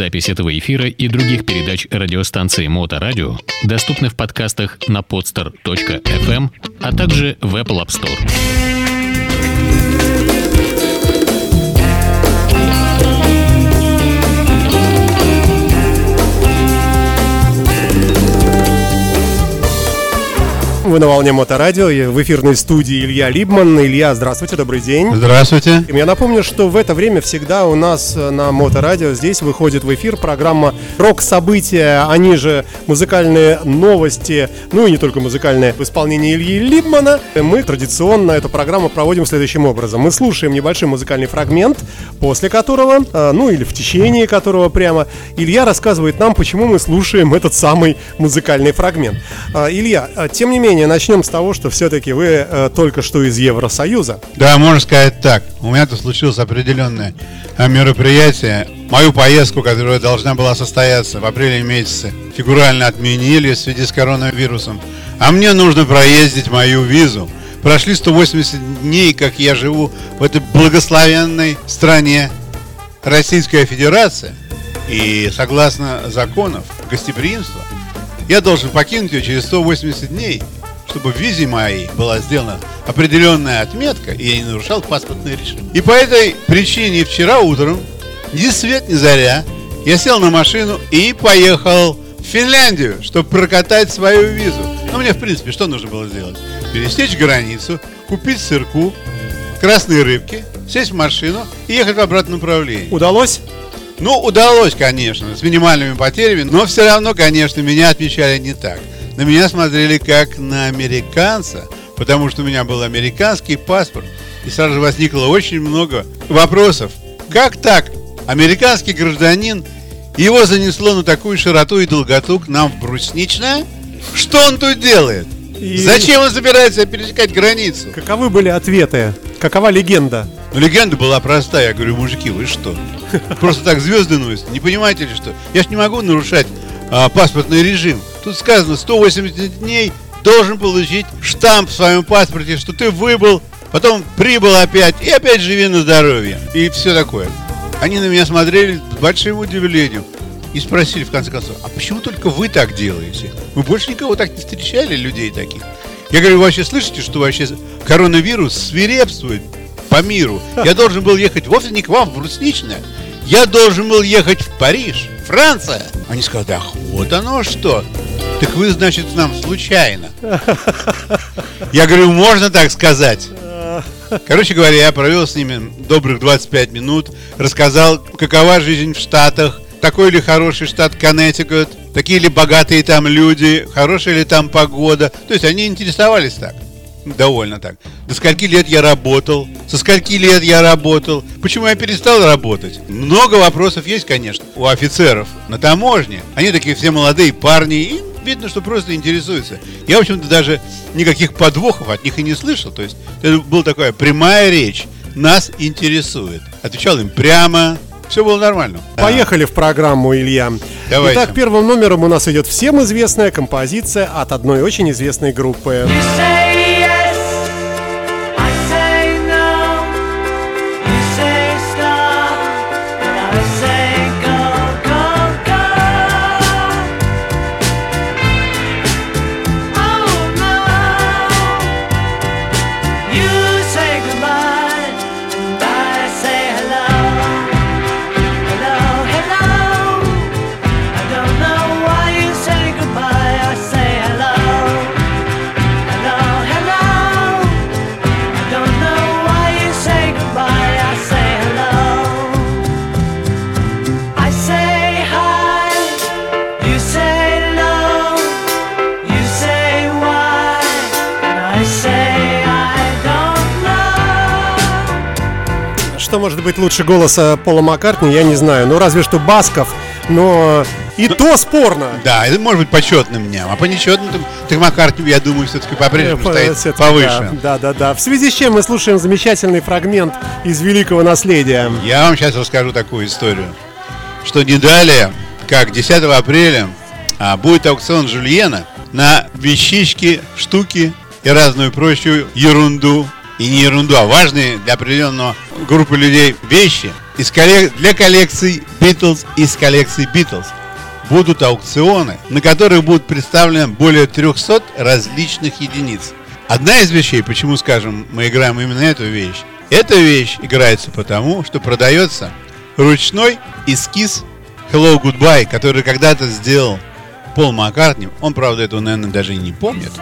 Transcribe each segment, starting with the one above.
Запись этого эфира и других передач радиостанции Моторадио доступны в подкастах на podster.fm, а также в Apple App Store. Вы на волне Моторадио, в эфирной студии Илья Либман. Илья, здравствуйте, добрый день. Здравствуйте. Я напомню, что в это время всегда у нас э, на Моторадио здесь выходит в эфир программа «Рок-события», они же музыкальные новости, ну и не только музыкальные, в исполнении Ильи Либмана. Мы традиционно эту программу проводим следующим образом. Мы слушаем небольшой музыкальный фрагмент, после которого, э, ну или в течение которого прямо, Илья рассказывает нам, почему мы слушаем этот самый музыкальный фрагмент. Э, Илья, тем не менее, менее, начнем с того, что все-таки вы э, только что из Евросоюза. Да, можно сказать так. У меня-то случилось определенное э, мероприятие. Мою поездку, которая должна была состояться в апреле месяце, фигурально отменили в связи с коронавирусом. А мне нужно проездить мою визу. Прошли 180 дней, как я живу в этой благословенной стране Российская Федерация. И согласно законов гостеприимства, я должен покинуть ее через 180 дней чтобы в визе моей была сделана определенная отметка, и я не нарушал паспортный режим. И по этой причине вчера утром, ни свет ни заря, я сел на машину и поехал в Финляндию, чтобы прокатать свою визу. Ну, мне, в принципе, что нужно было сделать? Пересечь границу, купить сырку, красные рыбки, сесть в машину и ехать в обратном направлении. Удалось? Ну, удалось, конечно, с минимальными потерями, но все равно, конечно, меня отмечали не так на меня смотрели как на американца, потому что у меня был американский паспорт. И сразу же возникло очень много вопросов. Как так? Американский гражданин, его занесло на такую широту и долготу к нам в Брусничное? Что он тут делает? И... Зачем он собирается пересекать границу? Каковы были ответы? Какова легенда? Ну, легенда была простая. Я говорю, мужики, вы что? Просто так звезды носят. Не понимаете ли что? Я ж не могу нарушать а, паспортный режим. Тут сказано, 180 дней должен получить штамп в своем паспорте, что ты выбыл, потом прибыл опять, и опять живи на здоровье. И все такое. Они на меня смотрели с большим удивлением и спросили в конце концов, а почему только вы так делаете? Мы больше никого так не встречали, людей таких. Я говорю, вы вообще слышите, что вообще коронавирус свирепствует по миру? Я должен был ехать вовсе не к вам в Брусничное, я должен был ехать в Париж, Франция. Они сказали, ах, вот оно что. Так вы, значит, нам случайно. Я говорю, можно так сказать? Короче говоря, я провел с ними добрых 25 минут, рассказал, какова жизнь в Штатах, такой ли хороший штат Коннектикут, такие ли богатые там люди, хорошая ли там погода. То есть они интересовались так. Довольно так. До скольки лет я работал? Со скольки лет я работал? Почему я перестал работать? Много вопросов есть, конечно, у офицеров на таможне. Они такие все молодые парни, и видно, что просто интересуются. Я, в общем-то, даже никаких подвохов от них и не слышал. То есть это была такая прямая речь. Нас интересует. Отвечал им прямо, все было нормально. Поехали в программу, Илья. Давайте. Итак, первым номером у нас идет всем известная композиция от одной очень известной группы. что может быть лучше голоса Пола Маккартни, я не знаю. Ну, разве что Басков, но и ну, то спорно. Да, это может быть почетным мне, а по нечетным, так Маккартни, я думаю, все-таки по-прежнему э, стоит повыше. Да, да, да. В связи с чем мы слушаем замечательный фрагмент из «Великого наследия». Я вам сейчас расскажу такую историю, что не далее, как 10 апреля, а, будет аукцион Жульена на вещички, штуки и разную прочую ерунду и не ерунду, а важные для определенного группы людей вещи из коллек... для коллекций Beatles из коллекции Beatles. Будут аукционы, на которых будут представлены более 300 различных единиц. Одна из вещей, почему, скажем, мы играем именно эту вещь, эта вещь играется потому, что продается ручной эскиз Hello Goodbye, который когда-то сделал Пол Маккартни. Он, правда, этого, наверное, даже и не помнит,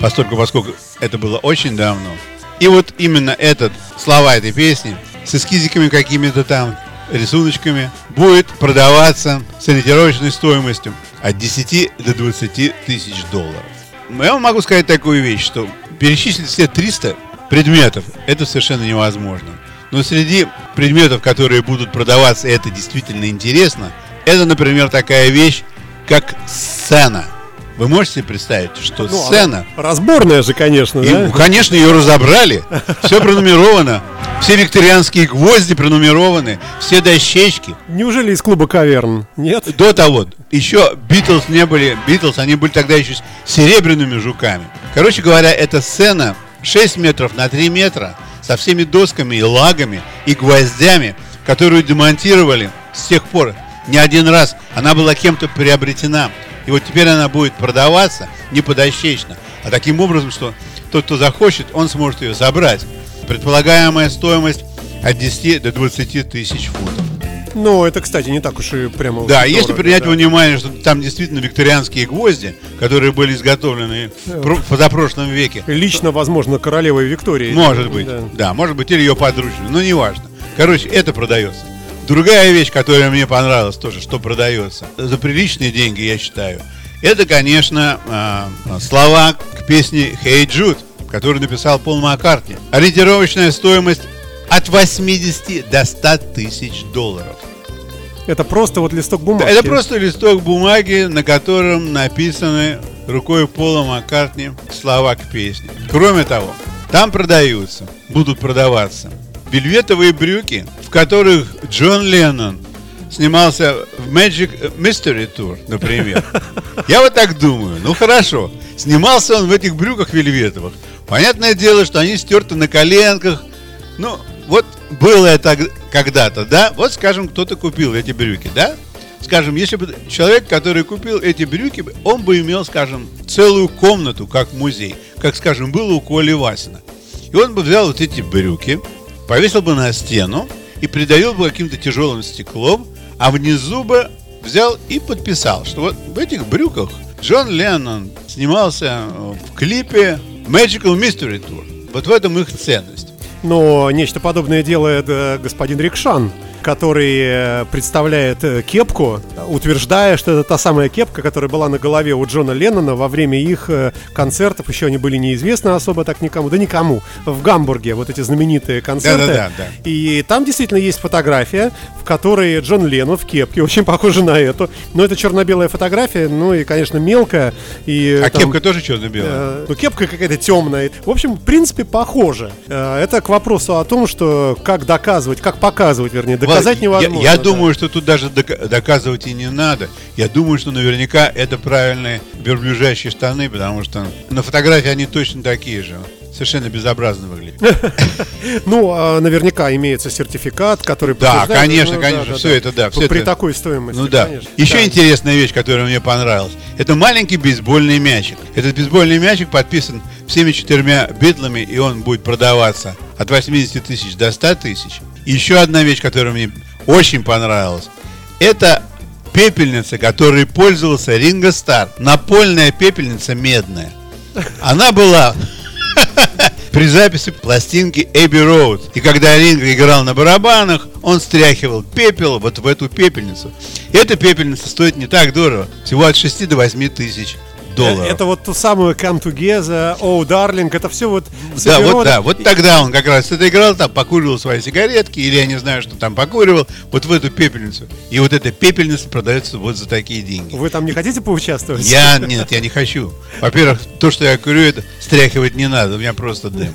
поскольку, поскольку это было очень давно. И вот именно этот, слова этой песни с эскизиками какими-то там, рисуночками, будет продаваться с ориентировочной стоимостью от 10 до 20 тысяч долларов. Я вам могу сказать такую вещь, что перечислить все 300 предметов, это совершенно невозможно. Но среди предметов, которые будут продаваться, это действительно интересно, это, например, такая вещь, как сцена – вы можете представить, что ну, сцена... Разборная же, конечно, и, да? Конечно, ее разобрали. Все пронумеровано. Все викторианские гвозди пронумерованы. Все дощечки. Неужели из клуба Каверн? Нет? До того. Еще Битлз не были... Битлз, они были тогда еще серебряными жуками. Короче говоря, эта сцена 6 метров на 3 метра со всеми досками и лагами и гвоздями, которую демонтировали с тех пор не один раз. Она была кем-то приобретена. И вот теперь она будет продаваться не подощечно, а таким образом, что тот, кто захочет, он сможет ее забрать. Предполагаемая стоимость от 10 до 20 тысяч фунтов. Ну, это, кстати, не так уж и прямо Да, дорого, если принять да. во внимание, что там действительно викторианские гвозди, которые были изготовлены в позапрошлом веке. Лично, возможно, королевой Виктории. Может быть, да, да может быть, или ее подручной, но неважно. Короче, это продается. Другая вещь, которая мне понравилась тоже, что продается за приличные деньги, я считаю, это, конечно, э, слова к песне «Hey Jude», которую написал Пол Маккартни. Ориентировочная стоимость от 80 до 100 тысяч долларов. Это просто вот листок бумаги? это просто листок бумаги, на котором написаны рукой Пола Маккартни слова к песне. Кроме того, там продаются, будут продаваться вельветовые брюки, в которых Джон Леннон снимался в Magic Mystery Tour, например. Я вот так думаю. Ну хорошо. Снимался он в этих брюках вельветовых. Понятное дело, что они стерты на коленках. Ну, вот было это когда-то, да? Вот, скажем, кто-то купил эти брюки, да? Скажем, если бы человек, который купил эти брюки, он бы имел, скажем, целую комнату, как музей, как, скажем, было у Коли Васина. И он бы взял вот эти брюки, повесил бы на стену и придавил бы каким-то тяжелым стеклом, а внизу бы взял и подписал, что вот в этих брюках Джон Леннон снимался э, в клипе Magical Mystery Tour. Вот в этом их ценность. Но нечто подобное делает э, господин Рикшан который э, представляет э, кепку, утверждая, что это та самая кепка, которая была на голове у Джона Леннона во время их э, концертов. Еще они были неизвестны особо так никому, да никому. В Гамбурге вот эти знаменитые концерты. Да, да, да, да. И там действительно есть фотография, в которой Джон Леннон в кепке, очень похожа на эту. Но это черно-белая фотография, ну и, конечно, мелкая. И, а там, кепка тоже черно-белая? Э, ну, кепка какая-то темная. В общем, в принципе, похоже. Э, это к вопросу о том, что как доказывать, как показывать, вернее, доказать невозможно. Я, я да. думаю, что тут даже доказывать и не надо. Я думаю, что наверняка это правильные верблюжащие штаны, потому что на фотографии они точно такие же совершенно безобразно выглядит. Ну, а наверняка имеется сертификат, который Да, конечно, ну, конечно, все это, да. При такой стоимости, Ну да. Еще интересная вещь, которая мне понравилась. Это маленький бейсбольный мячик. Этот бейсбольный мячик подписан всеми четырьмя битлами, и он будет продаваться от 80 тысяч до 100 тысяч. Еще одна вещь, которая мне очень понравилась. Это пепельница, которой пользовался Ринго Стар. Напольная пепельница медная. Она была при записи пластинки Эбби Роуд. И когда Ринго играл на барабанах, он стряхивал пепел вот в эту пепельницу. Эта пепельница стоит не так дорого, всего от 6 до 8 тысяч долларов. Это вот ту самую Come Together, Oh Darling, это все вот Да, вот да, вот тогда он как раз это играл, там покуривал свои сигаретки, или я не знаю, что там покуривал, вот в эту пепельницу. И вот эта пепельница продается вот за такие деньги. Вы там не хотите поучаствовать? Я, нет, я не хочу. Во-первых, то, что я курю, это стряхивать не надо, у меня просто дым.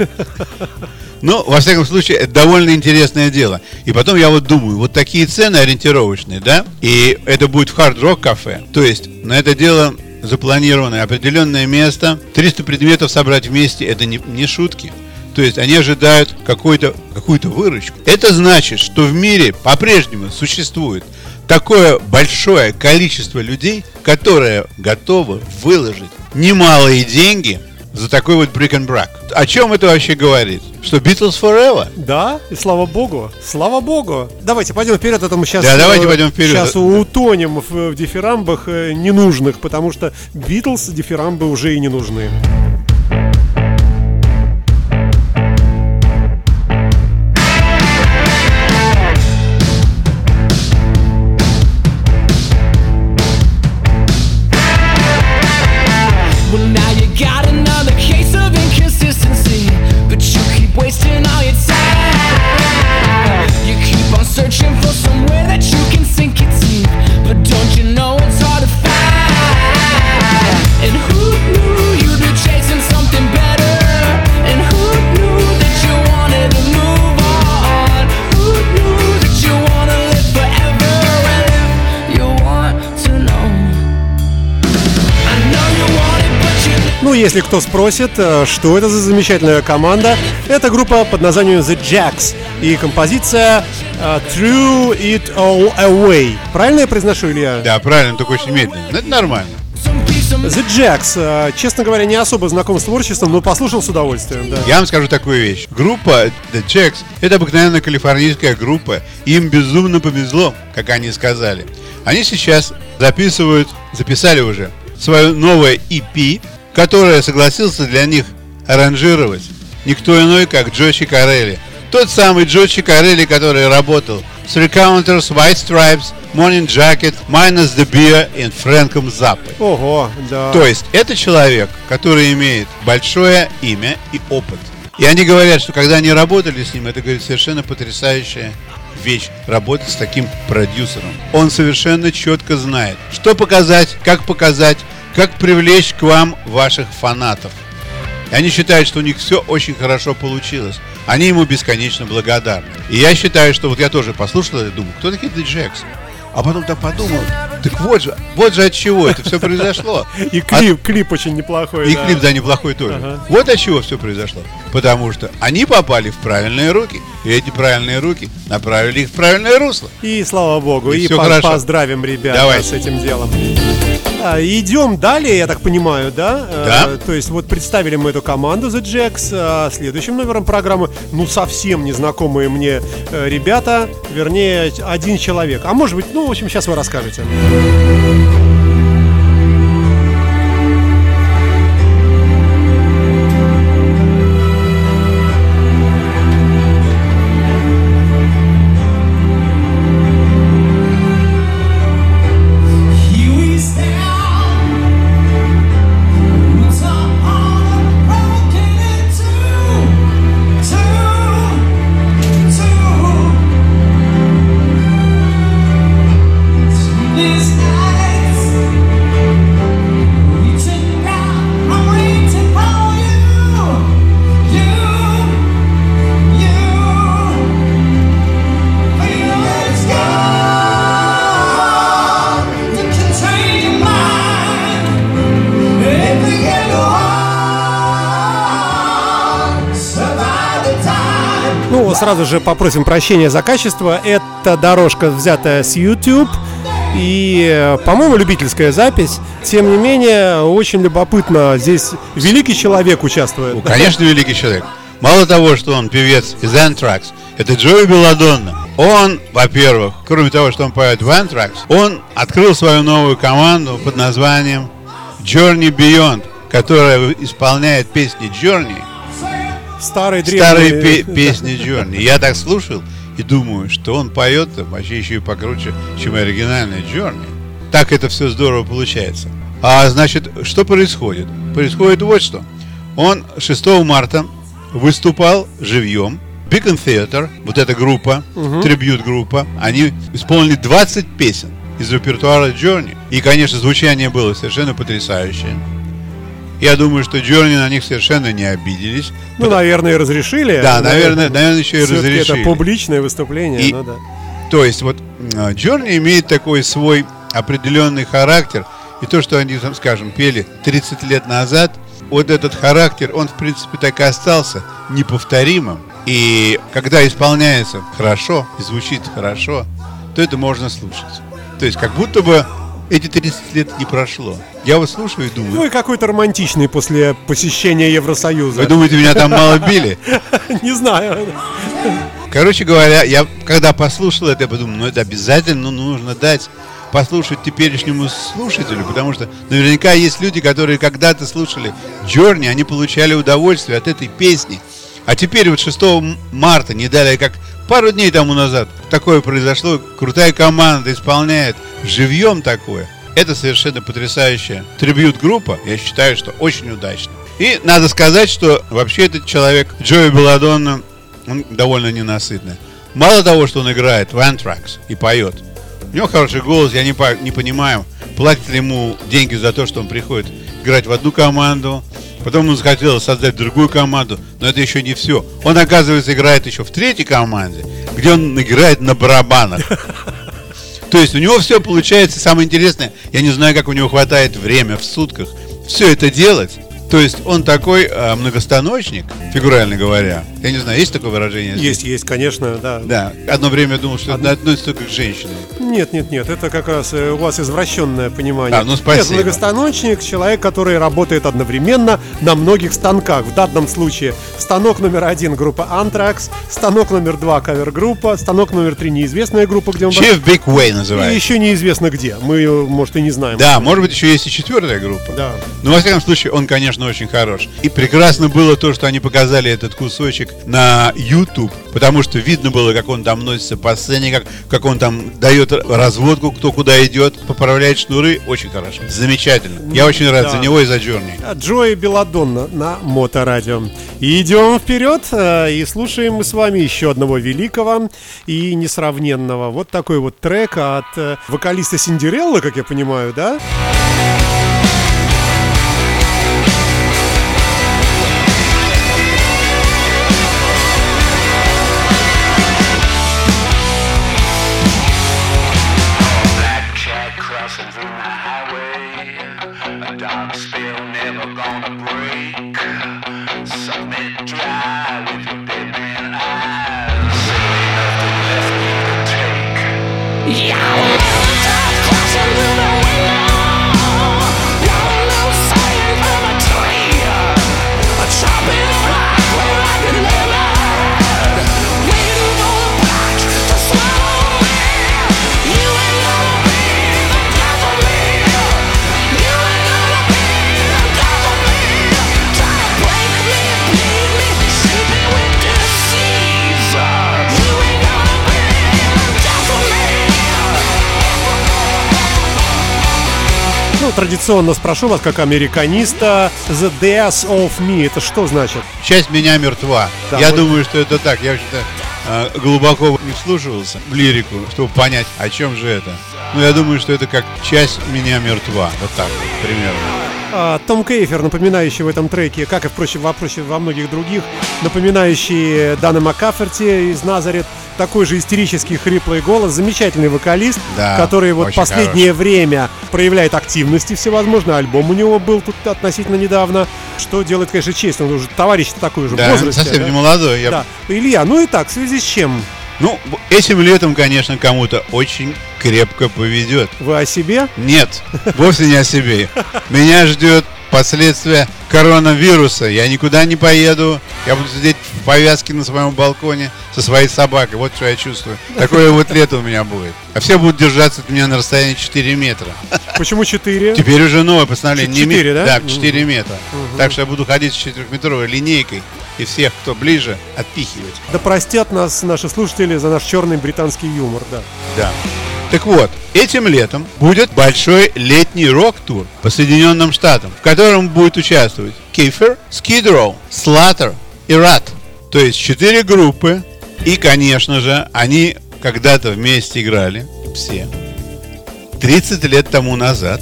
Ну, во всяком случае, это довольно интересное дело. И потом я вот думаю, вот такие цены ориентировочные, да? И это будет в хард-рок кафе. То есть на это дело запланированное определенное место, 300 предметов собрать вместе, это не, не шутки. То есть они ожидают какую-то какую-то выручку. Это значит, что в мире по-прежнему существует такое большое количество людей, которые готовы выложить немалые деньги за такой вот брик and брак. О чем это вообще говорит? Что Beatles Forever? Да, и слава богу, слава богу. Давайте пойдем вперед, а то мы сейчас... Да, давайте пойдем вперед. Сейчас утонем в, в дифирамбах э, ненужных, потому что Битлз дифирамбы уже и не нужны. Если кто спросит, э, что это за замечательная команда, это группа под названием The Jacks и композиция э, Threw It All Away. Правильно я произношу, Илья? Да, правильно, только очень медленно. Но это нормально. The Jacks. э, Честно говоря, не особо знаком с творчеством, но послушал с удовольствием, да. Я вам скажу такую вещь. Группа The Jacks – это обыкновенная калифорнийская группа. Им безумно повезло, как они сказали. Они сейчас записывают, записали уже свое новое EP, которое согласился для них аранжировать никто иной, как Джо Чикарелли. Тот самый Джо Чикарелли, который работал с Three Counters, White Stripes, Morning Jacket, Minus the Beer и Фрэнком Заппой. Ого, да. То есть это человек, который имеет большое имя и опыт. И они говорят, что когда они работали с ним, это, говорит, совершенно потрясающая вещь работать с таким продюсером. Он совершенно четко знает, что показать, как показать, как привлечь к вам ваших фанатов. И они считают, что у них все очень хорошо получилось. Они ему бесконечно благодарны. И я считаю, что вот я тоже послушал и думаю, кто такие The Jacks? А потом так подумал, так вот же, вот же от чего это все произошло. И клип, клип очень неплохой. И да. клип, да, неплохой тоже. Ага. Вот от чего все произошло. Потому что они попали в правильные руки. И эти правильные руки направили их в правильное русло. И слава богу, И и, по- поздравим ребят Давай. с этим делом. А, идем далее, я так понимаю, да? Да. Э, то есть вот представили мы эту команду The Jacks, а следующим номером программы, ну совсем незнакомые мне э, ребята, вернее один человек. А может быть, ну в общем сейчас вы расскажете. Сразу же попросим прощения за качество. Это дорожка взятая с YouTube. И, по-моему, любительская запись. Тем не менее, очень любопытно. Здесь великий человек участвует. Ну, конечно, великий человек. Мало того, что он певец из Anthrax, это Джои Белладонна. Он, во-первых, кроме того, что он поет в Anthrax, он открыл свою новую команду под названием Journey Beyond, которая исполняет песни Journey, Старые древний. пе- песни Journey. Я так слушал и думаю, что он поет там вообще еще и покруче, чем оригинальная Journey. Так это все здорово получается. А значит, что происходит? Происходит вот что. Он 6 марта выступал живьем. Beacon Theater, вот эта группа, трибют-группа, они исполнили 20 песен из репертуара Journey. И, конечно, звучание было совершенно потрясающее. Я думаю, что Journey на них совершенно не обиделись. Ну, наверное, и разрешили. Да, наверное, наверное, еще и разрешили. Это публичное выступление, И- ну да. То есть вот Джорни имеет такой свой определенный характер. И то, что они, скажем, пели 30 лет назад, вот этот характер, он, в принципе, так и остался неповторимым. И когда исполняется хорошо и звучит хорошо, то это можно слушать. То есть как будто бы эти 30 лет не прошло. Я вот слушаю и думаю, Ну и какой-то романтичный после посещения Евросоюза. вы думаете, меня там мало били? Не знаю. Короче говоря, я когда послушал это, я подумал, ну это обязательно нужно дать послушать теперешнему слушателю, потому что наверняка есть люди, которые когда-то слушали Джорни, они получали удовольствие от этой песни. А теперь вот 6 марта, не далее как пару дней тому назад, такое произошло, крутая команда исполняет живьем такое. Это совершенно потрясающая трибют-группа, я считаю, что очень удачно. И надо сказать, что вообще этот человек, Джои Белладонна, он довольно ненасытный. Мало того, что он играет в Anthrax и поет, у него хороший голос, я не, по- не понимаю, платят ли ему деньги за то, что он приходит играть в одну команду, потом он захотел создать другую команду, но это еще не все. Он, оказывается, играет еще в третьей команде, где он играет на барабанах. То есть у него все получается, самое интересное, я не знаю, как у него хватает время в сутках все это делать. То есть он такой э, многостаночник, фигурально говоря. Я не знаю, есть такое выражение? здесь? Есть, есть, конечно, да. Да, одно время я думал, что это относится только к женщинам. Нет, нет, нет, это как раз э, у вас извращенное понимание. А, ну, спасибо. Нет, многостаночник, человек, который работает одновременно на многих станках. В данном случае станок номер один группа Anthrax, станок номер два кавер-группа, станок номер три неизвестная группа, где он... Chief Big Way И называется. еще неизвестно где. Мы, может, и не знаем. Да, может быть, еще есть и четвертая группа. Да. Но, во всяком случае, он, конечно, очень хорош. И прекрасно было то, что они показали этот кусочек на YouTube, потому что видно было, как он там носится по сцене, как, как он там дает разводку, кто куда идет, поправляет шнуры. Очень хорошо. Замечательно. Я очень рад Да. за него и за Джорни. Джои Беладонна на Моторадио. Идем вперед э, и слушаем мы с вами еще одного великого и несравненного. Вот такой вот трек от э, вокалиста Синдереллы, как я понимаю, да? Black традиционно спрошу вас, как американиста, The Death of Me, это что значит? Часть меня мертва. Да, Я вот- думаю, что это так. Я вообще-то э, глубоко не вслушивался в лирику, чтобы понять, о чем же это. Но я думаю, что это как часть меня мертва. Вот так вот, примерно. А, Том Кейфер, напоминающий в этом треке, как и, впрочем, во, впрочем, во многих других, напоминающий Дана Маккаферти из Назарет, такой же истерический хриплый голос, замечательный вокалист, Да, который вот последнее время проявляет активности всевозможные. Альбом у него был тут относительно недавно, что делает, конечно, честь. Он уже товарищ такой уже в Да, возрасте. совсем да? не молодой. Я Да. Илья, ну и так, в связи с чем? Ну, этим летом, конечно, кому-то очень крепко поведет. Вы о себе? Нет, вовсе не о себе. Меня ждет последствия коронавируса. Я никуда не поеду. Я буду сидеть в повязке на своем балконе со своей собакой. Вот что я чувствую. Такое вот лето у меня будет. А все будут держаться от меня на расстоянии 4 метра. Почему 4? Теперь уже новое постановление. Не Четыре, ме- да? Да, 4 метра. Так что я буду ходить с 4-метровой линейкой и всех, кто ближе, отпихивать. Да простят нас наши слушатели за наш черный британский юмор, да. Да. Так вот, этим летом будет большой летний рок-тур по Соединенным Штатам, в котором будет участвовать Skid Row, Slatter и Rat. То есть четыре группы. И, конечно же, они когда-то вместе играли, все, 30 лет тому назад.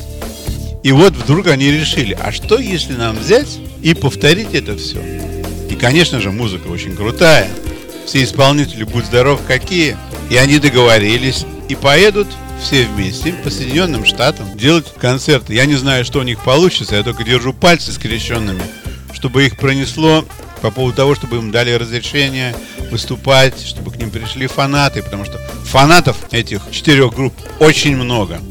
И вот вдруг они решили, а что если нам взять и повторить это все? И, конечно же, музыка очень крутая. Все исполнители, будь здоров, какие. И они договорились и поедут все вместе по Соединенным Штатам делать концерты. Я не знаю, что у них получится, я только держу пальцы скрещенными, чтобы их пронесло по поводу того, чтобы им дали разрешение выступать, чтобы к ним пришли фанаты, потому что фанатов этих четырех групп очень много.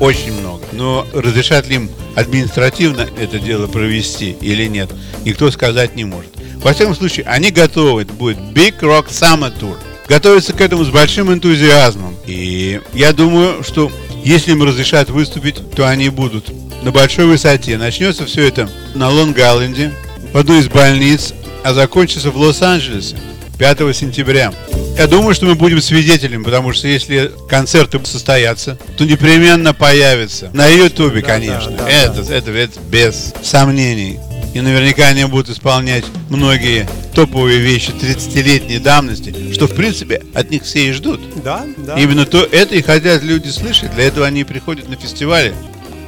Очень много. Но разрешат ли им административно это дело провести или нет, никто сказать не может. Во всяком случае, они готовы. Это будет Big Rock Summer Tour. Готовятся к этому с большим энтузиазмом. И я думаю, что если им разрешат выступить, то они будут на большой высоте. Начнется все это на Лонг-Айленде, в одной из больниц, а закончится в Лос-Анджелесе 5 сентября. Я думаю, что мы будем свидетелями, потому что если концерты состоятся, то непременно появится. На Ютубе, конечно. да, да, это, это, это без сомнений. И наверняка они будут исполнять многие топовые вещи 30-летней давности, что в принципе от них все и ждут. Да, да. Именно то это и хотят люди слышать. Для этого они приходят на фестивали.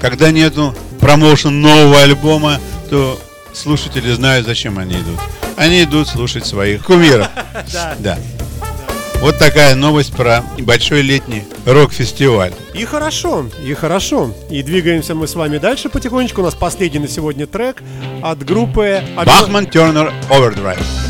Когда нету промоушен нового альбома, то слушатели знают, зачем они идут. Они идут слушать своих кумиров. Да. Вот такая новость про большой летний рок-фестиваль. И хорошо, и хорошо. И двигаемся мы с вами дальше потихонечку. У нас последний на сегодня трек от группы... Бахман Тернер Овердрайв.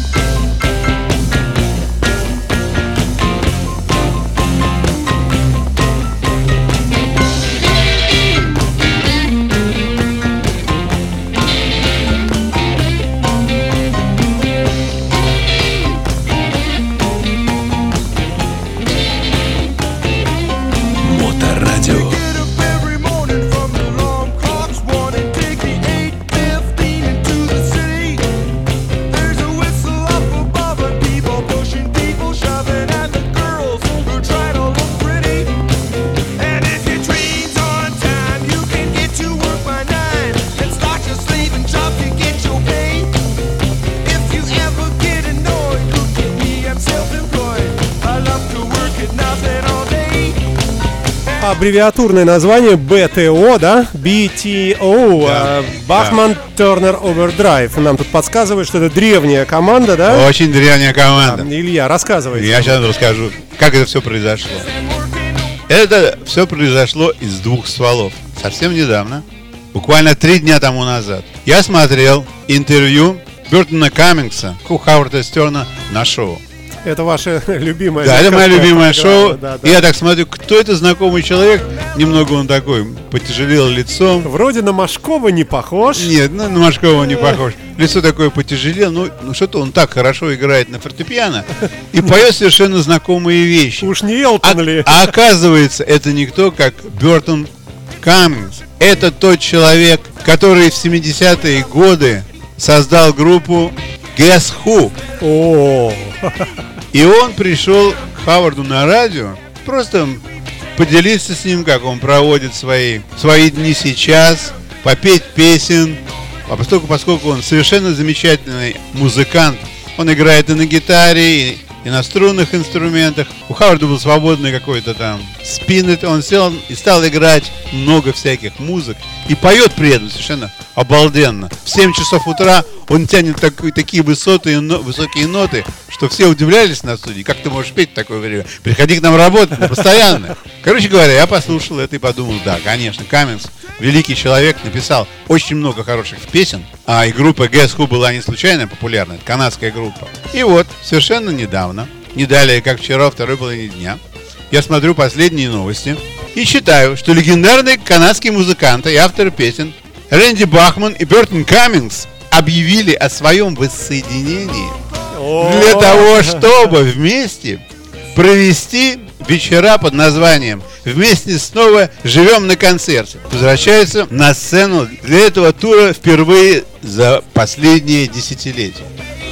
Аббревиатурное название БТО, да? BTO. Да, э, Бахман Тернер Овердрайв. Нам тут подсказывают, что это древняя команда, да? Очень древняя команда. Илья, рассказывай. Я сейчас расскажу, как это все произошло. Это все произошло из двух стволов. Совсем недавно, буквально три дня тому назад, я смотрел интервью Бертона Каммингса, у Хауарда Стерна на шоу. Это ваше любимое. Да, это мое любимое шоу. да, да. Я так смотрю, кто это знакомый человек. Немного он такой потяжелел лицом. Вроде на Машкова не похож. Нет, ну, на Машкова не похож. Лицо такое потяжелел. Ну, ну что-то он так хорошо играет на фортепиано и поет совершенно знакомые вещи. Уж не Элтон А, ли? а оказывается, это никто, как Бертон Каммингс. Это тот человек, который в 70-е годы создал группу Guess Who. О, И он пришел к Хаварду на радио, просто поделиться с ним, как он проводит свои, свои дни сейчас, попеть песен. А поскольку, поскольку он совершенно замечательный музыкант, он играет и на гитаре, и, и на струнных инструментах. У Хаварда был свободный какой-то там спин, это он сел и стал играть много всяких музык. И поет при этом совершенно обалденно. В 7 часов утра он тянет такой- такие высоты, но- высокие ноты, что все удивлялись на студии. Как ты можешь петь в такое время? Приходи к нам работать постоянно. Короче говоря, я послушал это и подумал, да, конечно, Каменс, великий человек, написал очень много хороших песен. А и группа Guess Who была не случайно популярна, это канадская группа. И вот, совершенно недавно, не далее, как вчера, второй половине дня, я смотрю последние новости и читаю, что легендарные канадские музыканты и авторы песен Рэнди Бахман и Бертон Каммингс объявили о своем воссоединении для того, чтобы вместе провести вечера под названием «Вместе снова живем на концерте». Возвращаются на сцену для этого тура впервые за последние десятилетия.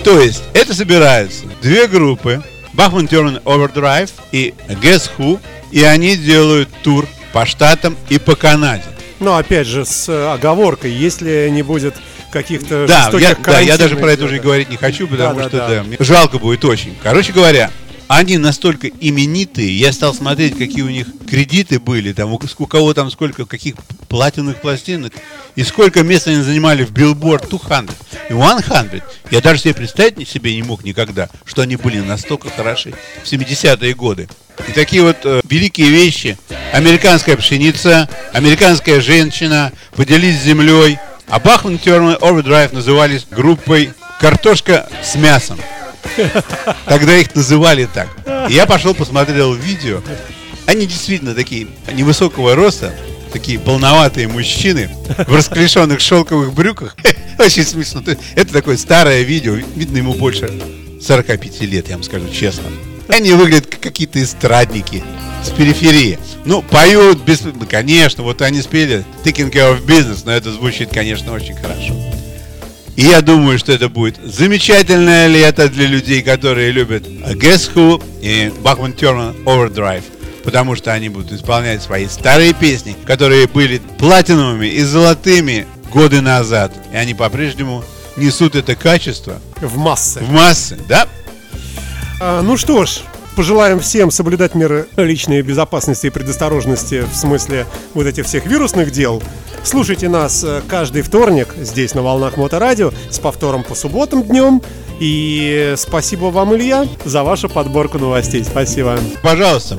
То есть это собираются две группы Бахман Терн Overdrive и Guess Who, и они делают тур по штатам и по Канаде. Ну, опять же, с э, оговоркой, если не будет каких-то Да, я, да, я даже про это уже говорить не хочу, потому Да, да, что да. да, мне жалко будет очень. Короче говоря, они настолько именитые, я стал смотреть, какие у них кредиты были, там, у, у кого там сколько, каких платиновых пластинок, и сколько мест они занимали в Billboard 200 и 100. Я даже себе представить не- себе не мог никогда, что они были настолько хороши в 70-е годы. И такие вот э, великие вещи. Американская пшеница, американская женщина, поделись землей. А Бахман Термин Overdrive назывались группой «Картошка с мясом». Тогда их называли так. Я пошел посмотрел видео. Они действительно такие невысокого роста, такие полноватые мужчины в расклешенных шелковых брюках. Очень смешно. Это такое старое видео. Видно ему больше 45 лет, я вам скажу честно. Они выглядят как какие-то эстрадники с периферии. Ну, поют без... ну, Конечно, вот они спели Care of Business, но это звучит, конечно, очень хорошо. И я думаю, что это будет замечательное лето для людей, которые любят Guess Who и Bachman Turner Overdrive. Потому что они будут исполнять свои старые песни, которые были платиновыми и золотыми годы назад. И они по-прежнему несут это качество В массы. в массы, да? А, ну что ж, пожелаем всем соблюдать меры личной безопасности и предосторожности в смысле вот этих всех вирусных дел. Слушайте нас э, каждый вторник здесь на волнах Моторадио с повтором по субботам днем. И спасибо вам, Илья, за вашу подборку новостей. Спасибо. Пожалуйста.